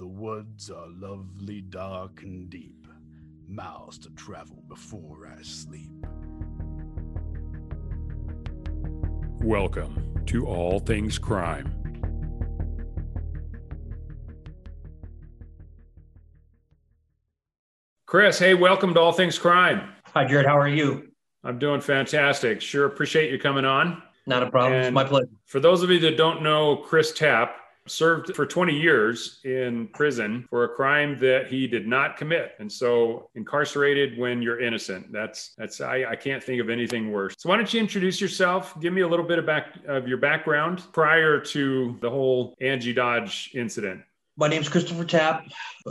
The woods are lovely, dark, and deep, miles to travel before I sleep. Welcome to All Things Crime. Chris, hey, welcome to All Things Crime. Hi, Jared. How are you? I'm doing fantastic. Sure appreciate you coming on. Not a problem. And it's my pleasure. For those of you that don't know, Chris Tapp served for 20 years in prison for a crime that he did not commit. And so incarcerated when you're innocent. That's that's I, I can't think of anything worse. So why don't you introduce yourself? Give me a little bit of back of your background prior to the whole Angie Dodge incident. My name is Christopher Tapp.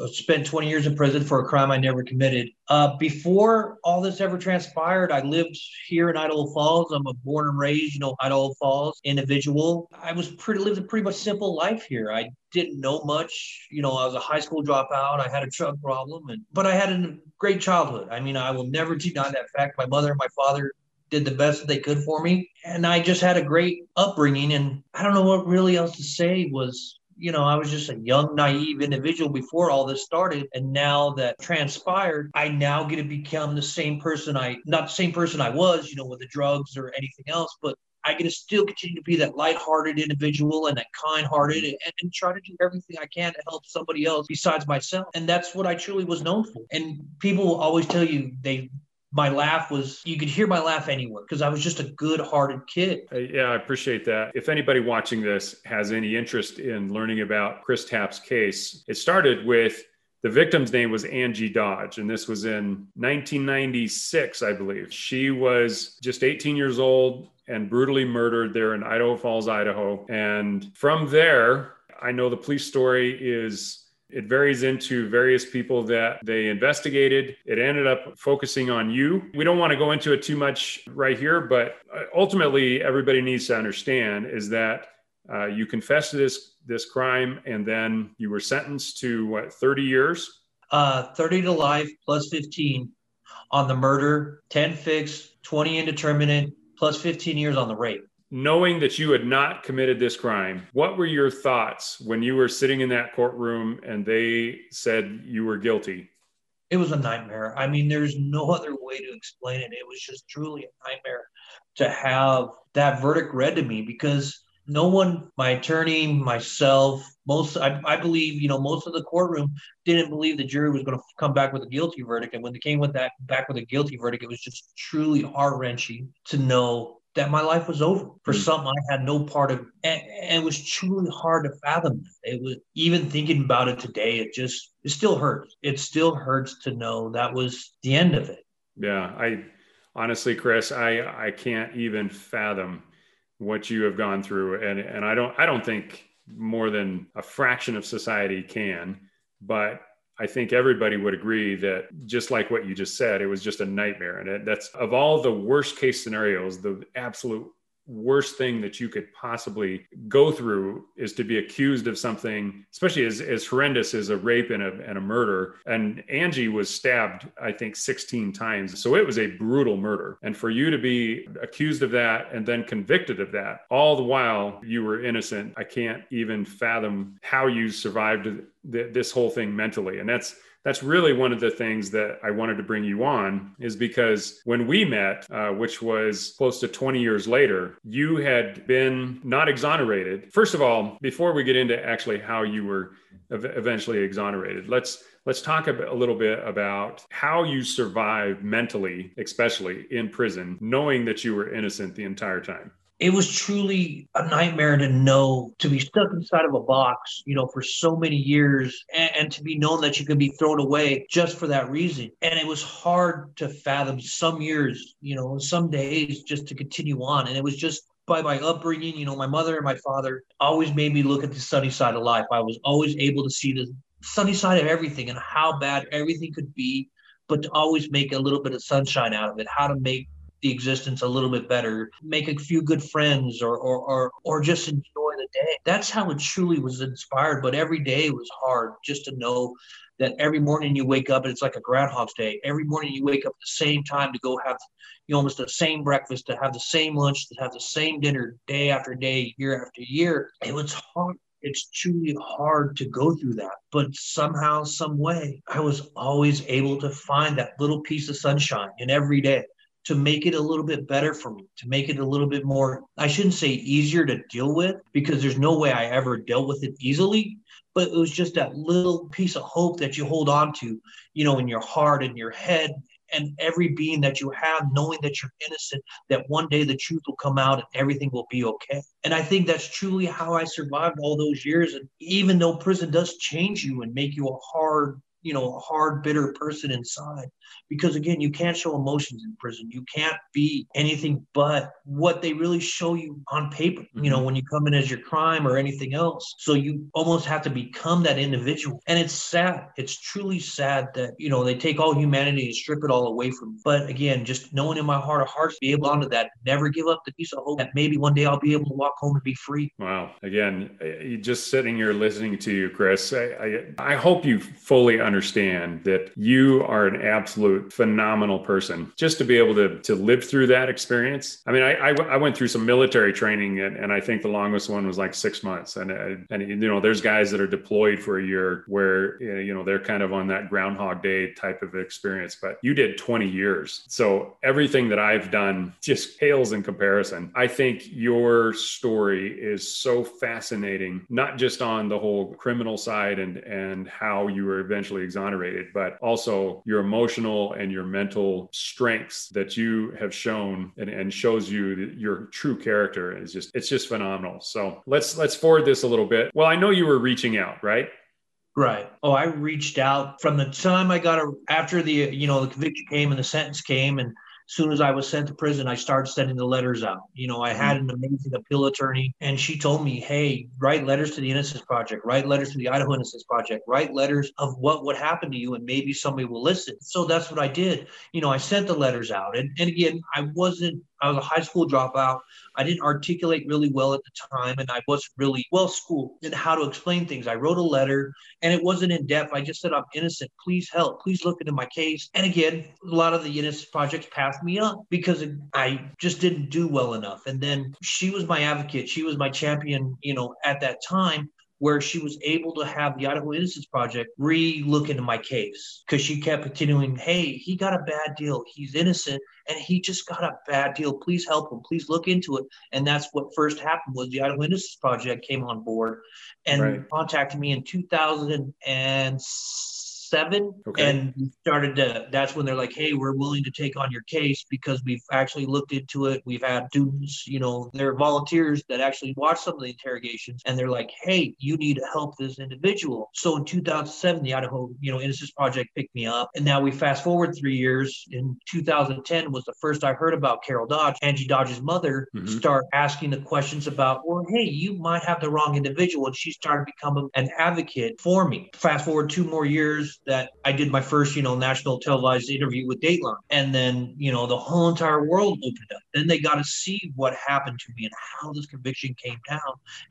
Spent 20 years in prison for a crime I never committed. Uh, before all this ever transpired, I lived here in Idaho Falls. I'm a born and raised, you know, Idaho Falls individual. I was pretty lived a pretty much simple life here. I didn't know much. You know, I was a high school dropout. I had a drug problem, and but I had a great childhood. I mean, I will never deny that fact. My mother and my father did the best that they could for me, and I just had a great upbringing. And I don't know what really else to say was you know, I was just a young, naive individual before all this started. And now that transpired, I now get to become the same person I, not the same person I was, you know, with the drugs or anything else, but I get to still continue to be that lighthearted individual and that kind-hearted and, and, try to do everything I can to help somebody else besides myself. And that's what I truly was known for. And people will always tell you they my laugh was you could hear my laugh anywhere because I was just a good-hearted kid. Uh, yeah, I appreciate that. If anybody watching this has any interest in learning about Chris Tapp's case, it started with the victim's name was Angie Dodge, and this was in 1996, I believe. She was just 18 years old and brutally murdered there in Idaho Falls, Idaho. And from there, I know the police story is it varies into various people that they investigated. It ended up focusing on you. We don't want to go into it too much right here, but uh, ultimately, everybody needs to understand is that uh, you confessed to this this crime, and then you were sentenced to what 30 years? Uh, 30 to life plus 15 on the murder, 10 fixed, 20 indeterminate, plus 15 years on the rape knowing that you had not committed this crime, what were your thoughts when you were sitting in that courtroom and they said you were guilty? It was a nightmare. I mean, there's no other way to explain it. It was just truly a nightmare to have that verdict read to me because no one, my attorney, myself, most, I, I believe, you know, most of the courtroom didn't believe the jury was going to come back with a guilty verdict. And when they came with that back with a guilty verdict, it was just truly heart wrenching to know that my life was over for mm. something I had no part of. And, and, it was truly hard to fathom. It was even thinking about it today, it just, it still hurts. It still hurts to know that was the end of it. Yeah. I honestly, Chris, I, I can't even fathom what you have gone through. And, and I don't, I don't think more than a fraction of society can, but I think everybody would agree that just like what you just said, it was just a nightmare. And that's of all the worst case scenarios, the absolute worst thing that you could possibly go through is to be accused of something, especially as, as horrendous as a rape and a, and a murder. And Angie was stabbed, I think, 16 times. So it was a brutal murder. And for you to be accused of that and then convicted of that, all the while you were innocent, I can't even fathom how you survived th- this whole thing mentally. And that's that's really one of the things that I wanted to bring you on is because when we met, uh, which was close to 20 years later, you had been not exonerated. First of all, before we get into actually how you were ev- eventually exonerated, let's let's talk a little bit about how you survived mentally, especially in prison, knowing that you were innocent the entire time it was truly a nightmare to know to be stuck inside of a box, you know, for so many years and, and, to be known that you can be thrown away just for that reason. And it was hard to fathom some years, you know, some days just to continue on. And it was just by my upbringing, you know, my mother and my father always made me look at the sunny side of life. I was always able to see the sunny side of everything and how bad everything could be, but to always make a little bit of sunshine out of it, how to make the existence a little bit better, make a few good friends, or or or, or just enjoy the day. That's how it truly was inspired. But every day was hard just to know that every morning you wake up and it's like a groundhog's day. Every morning you wake up at the same time to go have you know, almost the same breakfast, to have the same lunch, to have the same dinner day after day, year after year. It was hard it's truly hard to go through that. But somehow, some way, I was always able to find that little piece of sunshine in every day to make it a little bit better for me, to make it a little bit more, I shouldn't say easier to deal with, because there's no way I ever dealt with it easily. But it was just that little piece of hope that you hold on to, you know, in your heart and your head and every being that you have, knowing that you're innocent, that one day the truth will come out and everything will be okay. And I think that's truly how I survived all those years. And even though prison does change you and make you a hard, you know, a hard, bitter person inside, because again you can't show emotions in prison. You can't be anything but what they really show you on paper mm-hmm. you know mm-hmm. when you come in as your crime or anything else. So you almost have to become that individual. And it's sad. It's truly sad that you know they take all humanity and strip it all away from you. But again just knowing in my heart of hearts be able to that never give up the piece of hope that maybe one day i'll be able to walk home and be free. Wow. Again just sitting here listening to you chris I, I, I hope you fully understand that you are an absolute phenomenal person just to be able to to live through that experience. I mean, I I, I went through some military training and, and I think the longest one was like six months. And uh, and you know, there's guys that are deployed for a year where you know they're kind of on that Groundhog Day type of experience. But you did 20 years, so everything that I've done just pales in comparison. I think your story is so fascinating, not just on the whole criminal side and and how you were eventually exonerated, but also your emotional and your mental strengths that you have shown and, and shows you your true character is just it's just phenomenal. So let's let's forward this a little bit. Well, I know you were reaching out, right? Right. Oh, I reached out from the time I got a after the you know the conviction came and the sentence came and soon as I was sent to prison, I started sending the letters out. You know, I had mm-hmm. an amazing appeal attorney, and she told me, hey, write letters to the Innocence Project, write letters to the Idaho Innocence Project, write letters of what would happen to you, and maybe somebody will listen. So that's what I did. You know, I sent the letters out. And, and again, I wasn't I was a high school dropout. I didn't articulate really well at the time, and I wasn't really well schooled in how to explain things. I wrote a letter, and it wasn't in depth. I just said, I'm innocent. Please help. Please look into my case. And again, a lot of the innocent projects passed me up because I just didn't do well enough. And then she was my advocate. She was my champion, you know, at that time where she was able to have the Idaho Innocence Project re look into my case because she kept continuing, hey, he got a bad deal. He's innocent and he just got a bad deal. Please help him. Please look into it. And that's what first happened was the Idaho Innocence Project came on board and right. contacted me in 2006 seven. Okay. And started to, that's when they're like, hey, we're willing to take on your case because we've actually looked into it. We've had students, you know, they're volunteers that actually watch some of the interrogations and they're like, hey, you need to help this individual. So in 2007, the Idaho, you know, Innocence Project picked me up. And now we fast forward three years. In 2010 was the first I heard about Carol Dodge, Angie Dodge's mother, mm-hmm. start asking the questions about, well, hey, you might have the wrong individual. And she started becoming an advocate for me. Fast forward two more years, that I did my first, you know, national televised interview with Dateline. And then, you know, the whole entire world opened up. Then they got to see what happened to me and how this conviction came down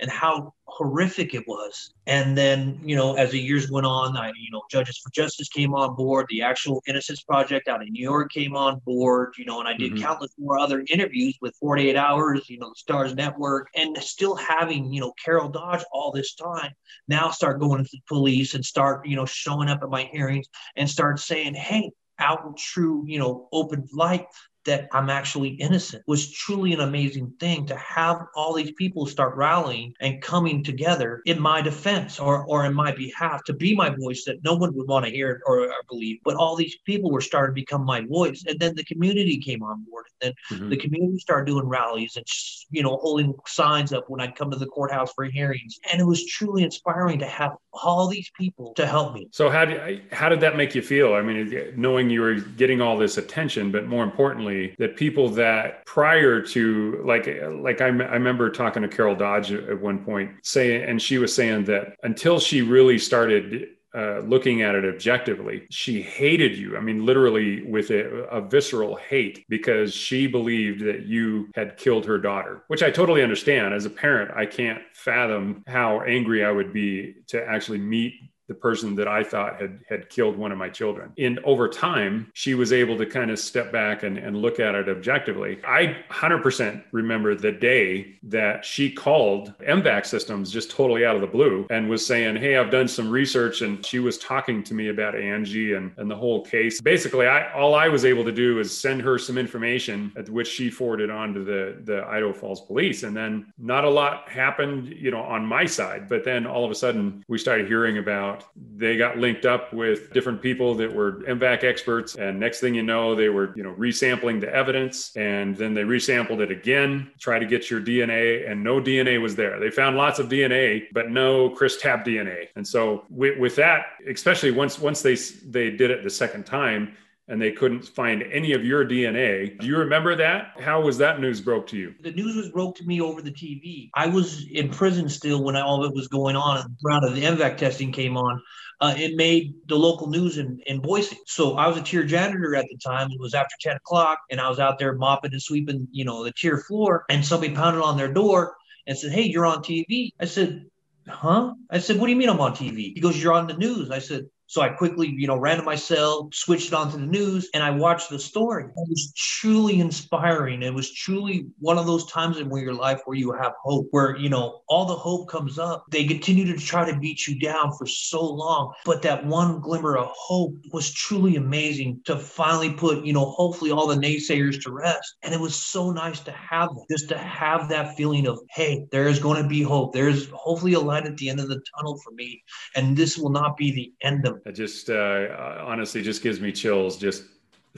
and how horrific it was. And then, you know, as the years went on, I, you know, Judges for Justice came on board, the actual Innocence Project out in New York came on board, you know, and I did mm-hmm. countless more other interviews with 48 Hours, you know, the Starz Network, and still having, you know, Carol Dodge all this time now start going to the police and start, you know, showing up at my hearings and start saying, hey, out in true, you know, open light, that I'm actually innocent was truly an amazing thing to have all these people start rallying and coming together in my defense or, or in my behalf to be my voice that no one would want to hear or, or believe. But all these people were starting to become my voice. And then the community came on board. And then mm-hmm. the community started doing rallies and, you know, holding signs up when I'd come to the courthouse for hearings. And it was truly inspiring to have all these people to help me. So how did, how did that make you feel? I mean, knowing you were getting all this attention, but more importantly, that people that prior to like like I, I remember talking to Carol Dodge at one point saying, and she was saying that until she really started uh, looking at it objectively, she hated you. I mean, literally with a, a, visceral hate because she believed that you had killed her daughter, which I totally understand. As a parent, I can't fathom how angry I would be to actually meet the person that I thought had had killed one of my children. And over time, she was able to kind of step back and, and look at it objectively. I 100% remember the day that she called MVAC systems just totally out of the blue and was saying, Hey, I've done some research. And she was talking to me about Angie and, and the whole case. Basically, I all I was able to do is send her some information at which she forwarded on to the, the Idaho Falls police. And then not a lot happened, you know, on my side. But then all of a sudden we started hearing about they got linked up with different people that were MVAC experts. And next thing you know, they were, you know, resampling the evidence and then they resampled it again, try to get your DNA and no DNA was there. They found lots of DNA, but no Chris Tapp DNA. And so with, with that, especially once, once they, they did it the second time, and they couldn't find any of your DNA. Do you remember that? How was that news broke to you? The news was broke to me over the TV. I was in prison still when all of it was going on, and the round of the MVAC testing came on. Uh, it made the local news in, in Boise. So I was a tier janitor at the time. It was after 10 o'clock, and I was out there mopping and sweeping, you know, the tier floor, and somebody pounded on their door and said, Hey, you're on TV. I said, Huh? I said, What do you mean I'm on TV? He goes, You're on the news. I said, so I quickly, you know, ran to my cell, switched it onto the news, and I watched the story. It was truly inspiring. It was truly one of those times in your life where you have hope, where, you know, all the hope comes up. They continue to try to beat you down for so long, but that one glimmer of hope was truly amazing to finally put, you know, hopefully all the naysayers to rest. And it was so nice to have that, just to have that feeling of, hey, there is going to be hope. There's hopefully a light at the end of the tunnel for me. And this will not be the end of it just uh, honestly just gives me chills just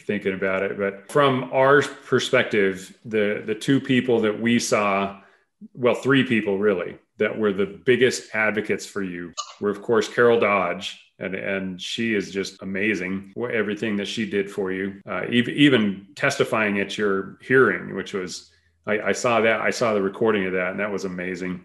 thinking about it. But from our perspective, the the two people that we saw, well, three people really that were the biggest advocates for you were, of course, Carol Dodge. And, and she is just amazing. Everything that she did for you, uh, even, even testifying at your hearing, which was I, I saw that I saw the recording of that, and that was amazing.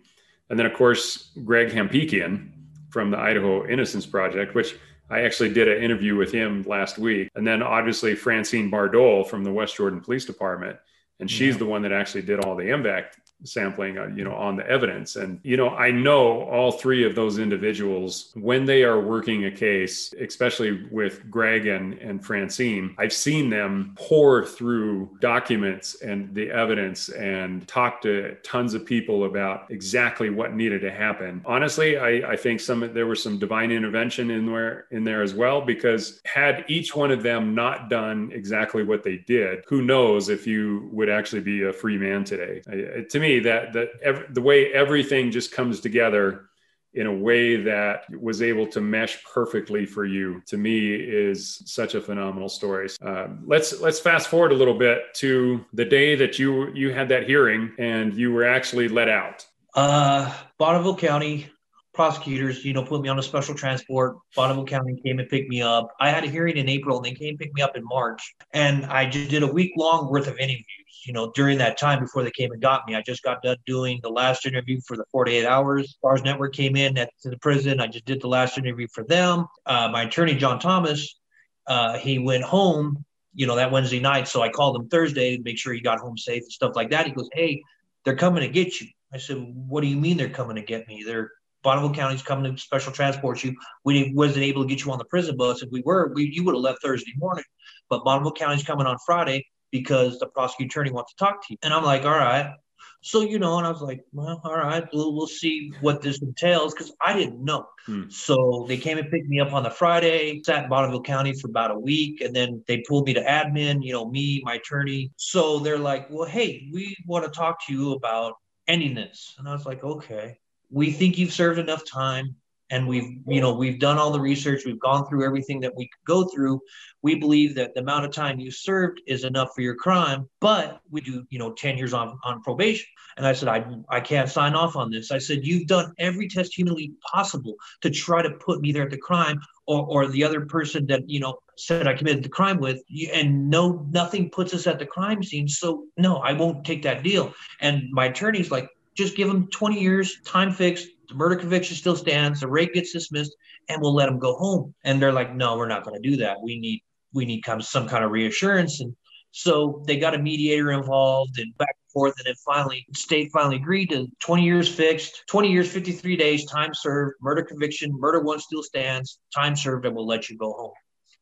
And then, of course, Greg Hampikian from the Idaho Innocence Project, which I actually did an interview with him last week. And then obviously Francine Bardole from the West Jordan Police Department. And she's yeah. the one that actually did all the MVAC sampling, uh, you know, on the evidence. And, you know, I know all three of those individuals, when they are working a case, especially with Greg and, and Francine, I've seen them pour through documents and the evidence and talk to tons of people about exactly what needed to happen. Honestly, I, I think some there was some divine intervention in there in there as well, because had each one of them not done exactly what they did, who knows if you would actually be a free man today. I, to me, me that ev- the way everything just comes together in a way that was able to mesh perfectly for you to me is such a phenomenal story. Um, let's let's fast forward a little bit to the day that you you had that hearing and you were actually let out. Uh bonneville county prosecutors you know put me on a special transport. Bonneville county came and picked me up. I had a hearing in april and they came and picked me up in march. And i just did a week long worth of interviews you know, during that time before they came and got me, I just got done doing the last interview for the 48 hours. Starz Network came in at, to the prison. I just did the last interview for them. Uh, my attorney, John Thomas, uh, he went home, you know, that Wednesday night. So I called him Thursday to make sure he got home safe and stuff like that. He goes, Hey, they're coming to get you. I said, What do you mean they're coming to get me? They're Bonneville County's coming to special transport you. We wasn't able to get you on the prison bus. If we were, we, you would have left Thursday morning. But Bonneville County's coming on Friday because the prosecuting attorney wants to talk to you. And I'm like, all right. So, you know, and I was like, well, all right, we'll, we'll see what this entails because I didn't know. Hmm. So they came and picked me up on the Friday, sat in Bonneville County for about a week, and then they pulled me to admin, you know, me, my attorney. So they're like, well, hey, we want to talk to you about ending this. And I was like, okay. We think you've served enough time and we've you know we've done all the research we've gone through everything that we could go through. We believe that the amount of time you served is enough for your crime but we do you know 10 years on on probation. And i said i i can't sign off on this. I said you've done every test humanly possible to try to put me there at the crime or or the other person that you know said i committed the crime with and no nothing puts us at the crime scene so no i won't take that deal. And my attorney's like just give them 20 years time fixed the murder conviction still stands, the rape gets dismissed, and we'll let them go home. And they're like, no, we're not going to do that. We need we need some kind of reassurance. And so they got a mediator involved and back and forth. And then finally, state finally agreed to 20 years fixed, 20 years, 53 days, time served, murder conviction, murder one still stands, time served, and we'll let you go home.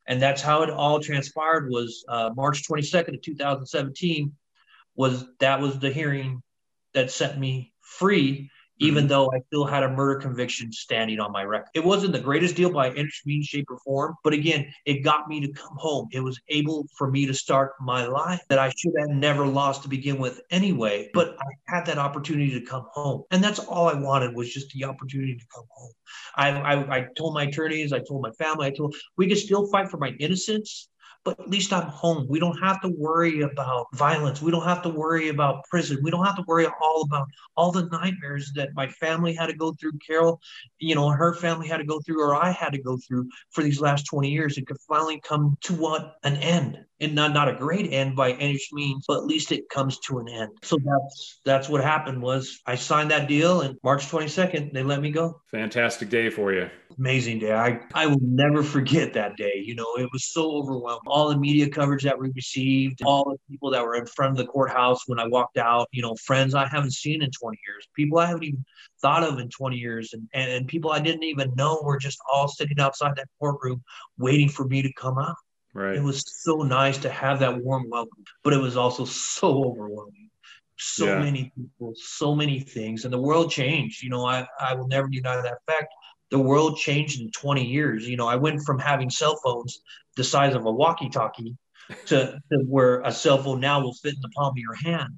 And that's how it all transpired was uh, March 22nd of 2017 was that was the hearing that set me free even mm-hmm. though I still had a murder conviction standing on my record. It wasn't the greatest deal by any means, shape, or form, but again, it got me to come home. It was able for me to start my life that I should have never lost to begin with anyway. But I had that opportunity to come home, and that's all I wanted was just the opportunity to come home. I, I, I told my attorneys, I told my family, I told we could still fight for my innocence but at least I'm home. We don't have to worry about violence. We don't have to worry about prison. We don't have to worry all about all the nightmares that my family had to go through. Carol, you know, her family had to go through, or I had to go through for these last 20 years. It could finally come to what an end, and not not a great end by any means, but at least it comes to an end. So that's that's what happened. Was I signed that deal, and March 22nd they let me go. Fantastic day for you amazing day. I, I will never forget that day. You know, it was so overwhelming. All the media coverage that we received, all the people that were in front of the courthouse when I walked out, you know, friends I haven't seen in 20 years, people I haven't even thought of in 20 years, and, and, and people I didn't even know were just all sitting outside that courtroom waiting for me to come out. Right. It was so nice to have that warm welcome, but it was also so overwhelming so yeah. many people, so many things, and the world changed. You know, I, I will never deny that fact the world changed in 20 years. You know, I went from having cell phones the size of a walkie-talkie to, to where a cell phone now will fit in the palm of your hand.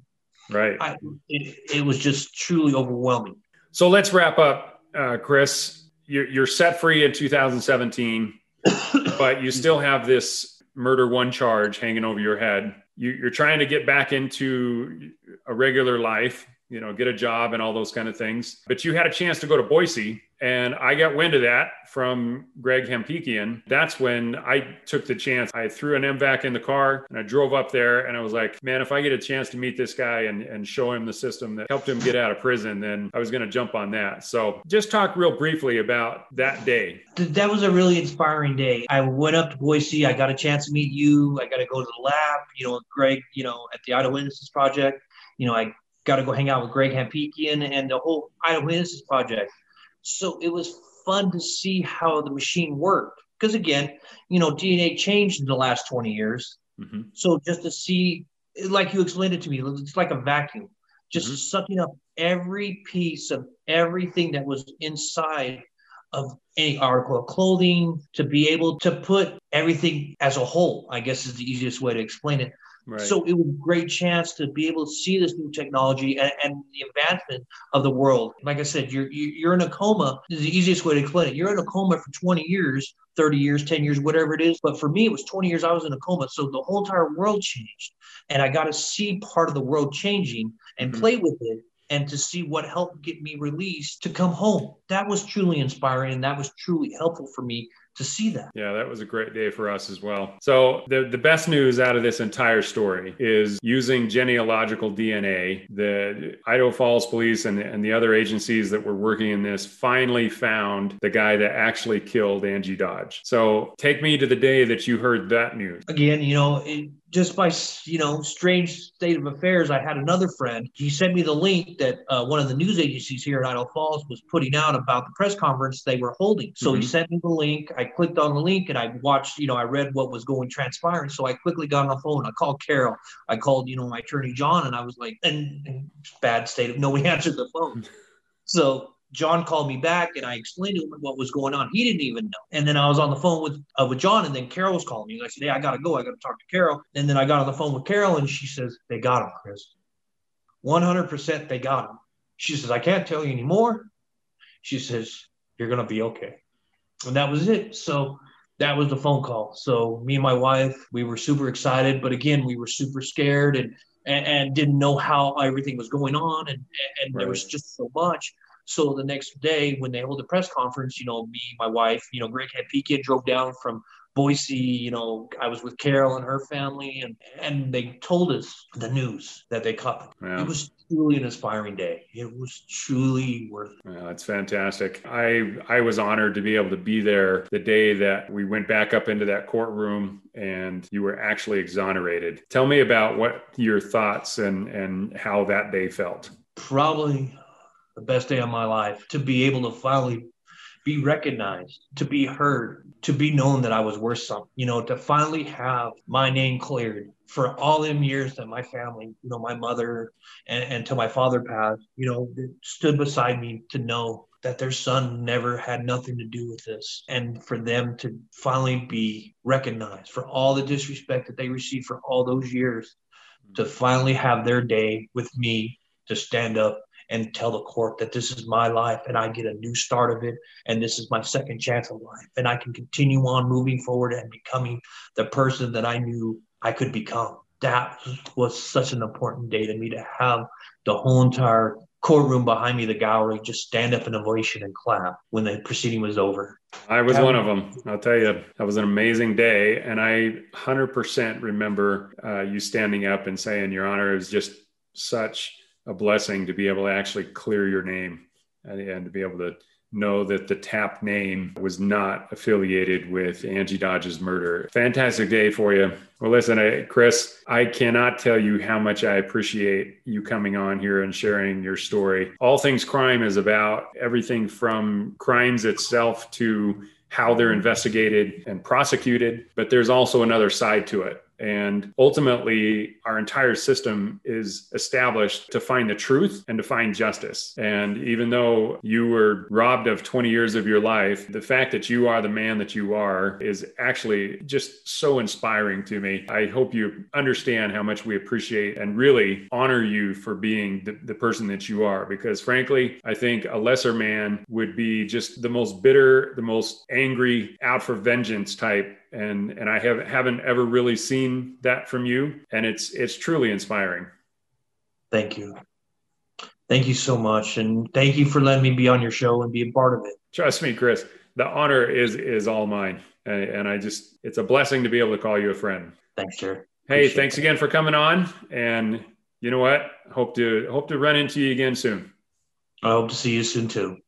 Right. I, it, it was just truly overwhelming. So let's wrap up, uh, Chris. You're, you're set free in 2017, but you still have this murder one charge hanging over your head. You, you're trying to get back into a regular life, you know, get a job and all those kind of things. But you had a chance to go to Boise and I got wind of that from Greg Hampikian. That's when I took the chance. I threw an MVAC in the car and I drove up there and I was like, man, if I get a chance to meet this guy and, and show him the system that helped him get out of prison, then I was going to jump on that. So just talk real briefly about that day. That was a really inspiring day. I went up to Boise. I got a chance to meet you. I got to go to the lab, you know, Greg, you know, at the Idaho Innocence Project. You know, I got to go hang out with Greg Hampikian and the whole Idaho Innocence Project so it was fun to see how the machine worked. Because again, you know, DNA changed in the last 20 years. Mm-hmm. So just to see, like you explained it to me, it's like a vacuum, just mm-hmm. sucking up every piece of everything that was inside of any article of clothing to be able to put everything as a whole, I guess is the easiest way to explain it. Right. So it was a great chance to be able to see this new technology and, and, the advancement of the world. Like I said, you're you're in a coma. This is the easiest way to explain it. You're in a coma for 20 years, 30 years, 10 years, whatever it is. But for me, it was 20 years I was in a coma. So the whole entire world changed. And I got to see part of the world changing and mm-hmm. play with it and to see what helped get me released to come home. That was truly inspiring and that was truly helpful for me to see that. Yeah, that was a great day for us as well. So the, the best news out of this entire story is using genealogical DNA, the Idaho Falls Police and, and the other agencies that were working in this finally found the guy that actually killed Angie Dodge. So take me to the day that you heard that news. Again, you know, it, just by you know strange state of affairs i had another friend he sent me the link that uh, one of the news agencies here at idaho falls was putting out about the press conference they were holding so mm-hmm. he sent me the link i clicked on the link and i watched you know i read what was going transpiring so i quickly got on the phone i called carol i called you know my attorney john and i was like and, and bad state of no nobody answered the phone so John called me back and I explained to him what was going on. He didn't even know. And then I was on the phone with uh, with John, and then Carol was calling me. I said, "Hey, I gotta go. I gotta talk to Carol." And then I got on the phone with Carol, and she says, "They got him, Chris. One hundred percent, they got him." She says, "I can't tell you anymore." She says, "You're gonna be okay." And that was it. So that was the phone call. So me and my wife, we were super excited, but again, we were super scared and and, and didn't know how everything was going on, and and right. there was just so much. So the next day, when they hold the press conference, you know, me, my wife, you know, Greg Hampikian drove down from Boise, you know, I was with Carol and her family, and and they told us the news that they caught. Yeah. It was truly an inspiring day. It was truly worth it. Yeah, that's fantastic. I I was honored to be able to be there the day that we went back up into that courtroom and you were actually exonerated. Tell me about what your thoughts and and how that day felt. Probably the best day of my life to be able to finally be recognized, to be heard, to be known that I was worth something, you know, to finally have my name cleared for all them years that my family, you know, my mother and, and to my father passed, you know, stood beside me to know that their son never had nothing to do with this. And for them to finally be recognized for all the disrespect that they received for all those years, to finally have their day with me to stand up and tell the court that this is my life and I get a new start of it and this is my second chance of life and I can continue on moving forward and becoming the person that I knew I could become. That was such an important day to me to have the whole entire courtroom behind me, the gallery, just stand up in ovation and clap when the proceeding was over. I was one of them. I'll tell you, that was an amazing day. And I 100% remember uh, you standing up and saying, Your Honor, it was just such a blessing to be able to actually clear your name and, and to be able to know that the Tapp name was not affiliated with Angie Dodge's murder. Fantastic day for you. Well, listen, I, Chris, I cannot tell you how much I appreciate you coming on here and sharing your story. All Things Crime is about everything from crimes itself to how they're investigated and prosecuted, but there's also another side to it. And ultimately, our entire system is established to find the truth and to find justice. And even though you were robbed of 20 years of your life, the fact that you are the man that you are is actually just so inspiring to me. I hope you understand how much we appreciate and really honor you for being the, the person that you are. Because frankly, I think a lesser man would be just the most bitter, the most angry, out for vengeance type and and I have haven't ever really seen that from you, and it's it's truly inspiring. Thank you, thank you so much, and thank you for letting me be on your show and be a part of it. Trust me, Chris, the honor is is all mine, and, and I just it's a blessing to be able to call you a friend. Thanks, sir. Hey, Appreciate thanks that. again for coming on, and you know what? Hope to hope to run into you again soon. I hope to see you soon too.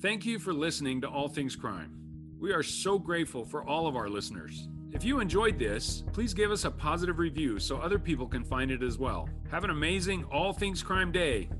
Thank you for listening to All Things Crime. We are so grateful for all of our listeners. If you enjoyed this, please give us a positive review so other people can find it as well. Have an amazing All Things Crime Day